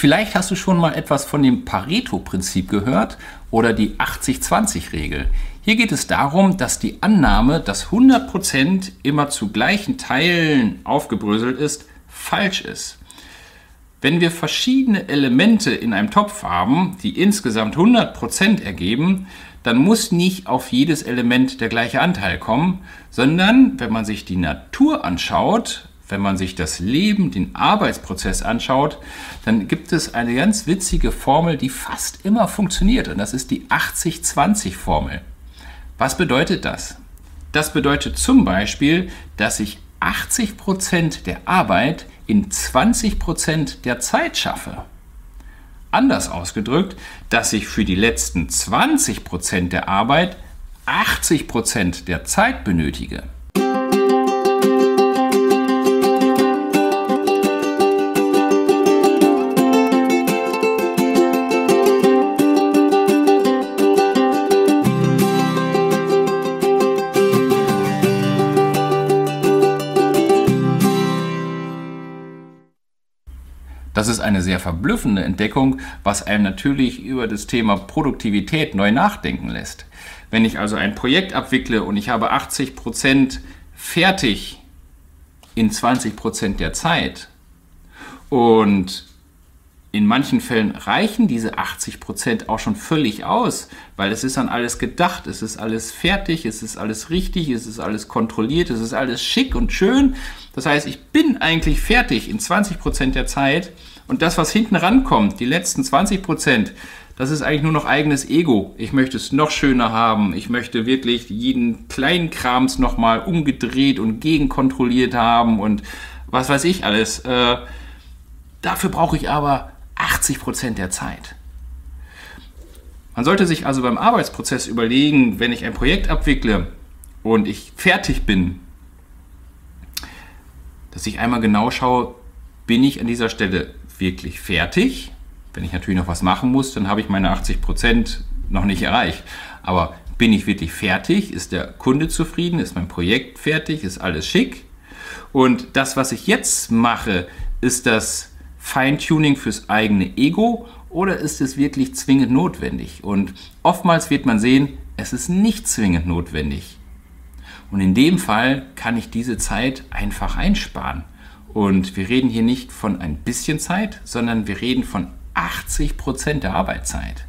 Vielleicht hast du schon mal etwas von dem Pareto-Prinzip gehört oder die 80-20-Regel. Hier geht es darum, dass die Annahme, dass 100% immer zu gleichen Teilen aufgebröselt ist, falsch ist. Wenn wir verschiedene Elemente in einem Topf haben, die insgesamt 100% ergeben, dann muss nicht auf jedes Element der gleiche Anteil kommen, sondern wenn man sich die Natur anschaut, wenn man sich das Leben, den Arbeitsprozess anschaut, dann gibt es eine ganz witzige Formel, die fast immer funktioniert und das ist die 80-20-Formel. Was bedeutet das? Das bedeutet zum Beispiel, dass ich 80% der Arbeit in 20% der Zeit schaffe. Anders ausgedrückt, dass ich für die letzten 20% der Arbeit 80% der Zeit benötige. Das ist eine sehr verblüffende Entdeckung, was einem natürlich über das Thema Produktivität neu nachdenken lässt. Wenn ich also ein Projekt abwickle und ich habe 80 Prozent fertig in 20 Prozent der Zeit und in manchen Fällen reichen diese 80 Prozent auch schon völlig aus, weil es ist an alles gedacht, es ist alles fertig, es ist alles richtig, es ist alles kontrolliert, es ist alles schick und schön. Das heißt, ich bin eigentlich fertig in 20 Prozent der Zeit und das, was hinten rankommt, die letzten 20 Prozent, das ist eigentlich nur noch eigenes Ego. Ich möchte es noch schöner haben. Ich möchte wirklich jeden kleinen Krams nochmal umgedreht und gegenkontrolliert haben und was weiß ich alles. Äh, dafür brauche ich aber 80 Prozent der Zeit. Man sollte sich also beim Arbeitsprozess überlegen, wenn ich ein Projekt abwickle und ich fertig bin, dass ich einmal genau schaue, bin ich an dieser Stelle wirklich fertig? Wenn ich natürlich noch was machen muss, dann habe ich meine 80 Prozent noch nicht erreicht. Aber bin ich wirklich fertig? Ist der Kunde zufrieden? Ist mein Projekt fertig? Ist alles schick? Und das, was ich jetzt mache, ist das Feintuning fürs eigene Ego oder ist es wirklich zwingend notwendig? Und oftmals wird man sehen, es ist nicht zwingend notwendig. Und in dem Fall kann ich diese Zeit einfach einsparen. Und wir reden hier nicht von ein bisschen Zeit, sondern wir reden von 80 Prozent der Arbeitszeit.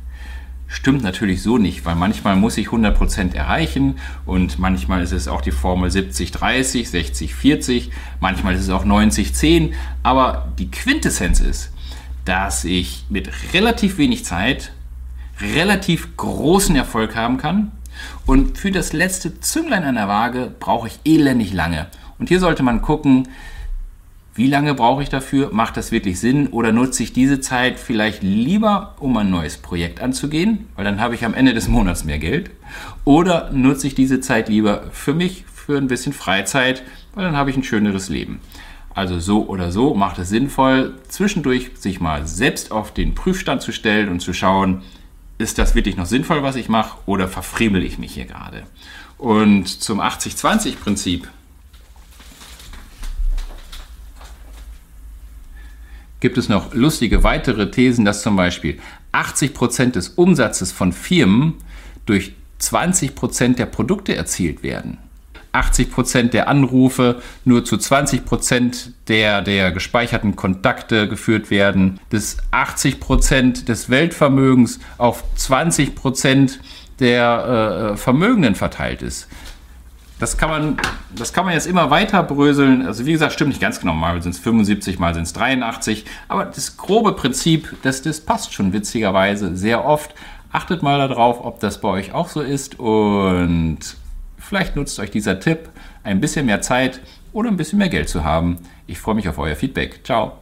Stimmt natürlich so nicht, weil manchmal muss ich 100% erreichen und manchmal ist es auch die Formel 70-30, 60-40, manchmal ist es auch 90-10, aber die Quintessenz ist, dass ich mit relativ wenig Zeit relativ großen Erfolg haben kann und für das letzte Zünglein an der Waage brauche ich elendig lange. Und hier sollte man gucken, wie lange brauche ich dafür? Macht das wirklich Sinn? Oder nutze ich diese Zeit vielleicht lieber, um ein neues Projekt anzugehen? Weil dann habe ich am Ende des Monats mehr Geld. Oder nutze ich diese Zeit lieber für mich, für ein bisschen Freizeit? Weil dann habe ich ein schöneres Leben. Also so oder so macht es sinnvoll, zwischendurch sich mal selbst auf den Prüfstand zu stellen und zu schauen, ist das wirklich noch sinnvoll, was ich mache, oder verfriemel ich mich hier gerade? Und zum 80-20-Prinzip gibt es noch lustige weitere Thesen, dass zum Beispiel 80 Prozent des Umsatzes von Firmen durch 20 Prozent der Produkte erzielt werden. 80 Prozent der Anrufe nur zu 20 Prozent der, der gespeicherten Kontakte geführt werden, dass 80 Prozent des Weltvermögens auf 20 Prozent der äh, Vermögenden verteilt ist. Das kann man, das kann man jetzt immer weiter bröseln. Also wie gesagt, stimmt nicht ganz genau. Mal sind es 75, mal sind es 83. Aber das grobe Prinzip, das, das passt schon witzigerweise sehr oft. Achtet mal darauf, ob das bei euch auch so ist. Und vielleicht nutzt euch dieser Tipp, ein bisschen mehr Zeit oder ein bisschen mehr Geld zu haben. Ich freue mich auf euer Feedback. Ciao.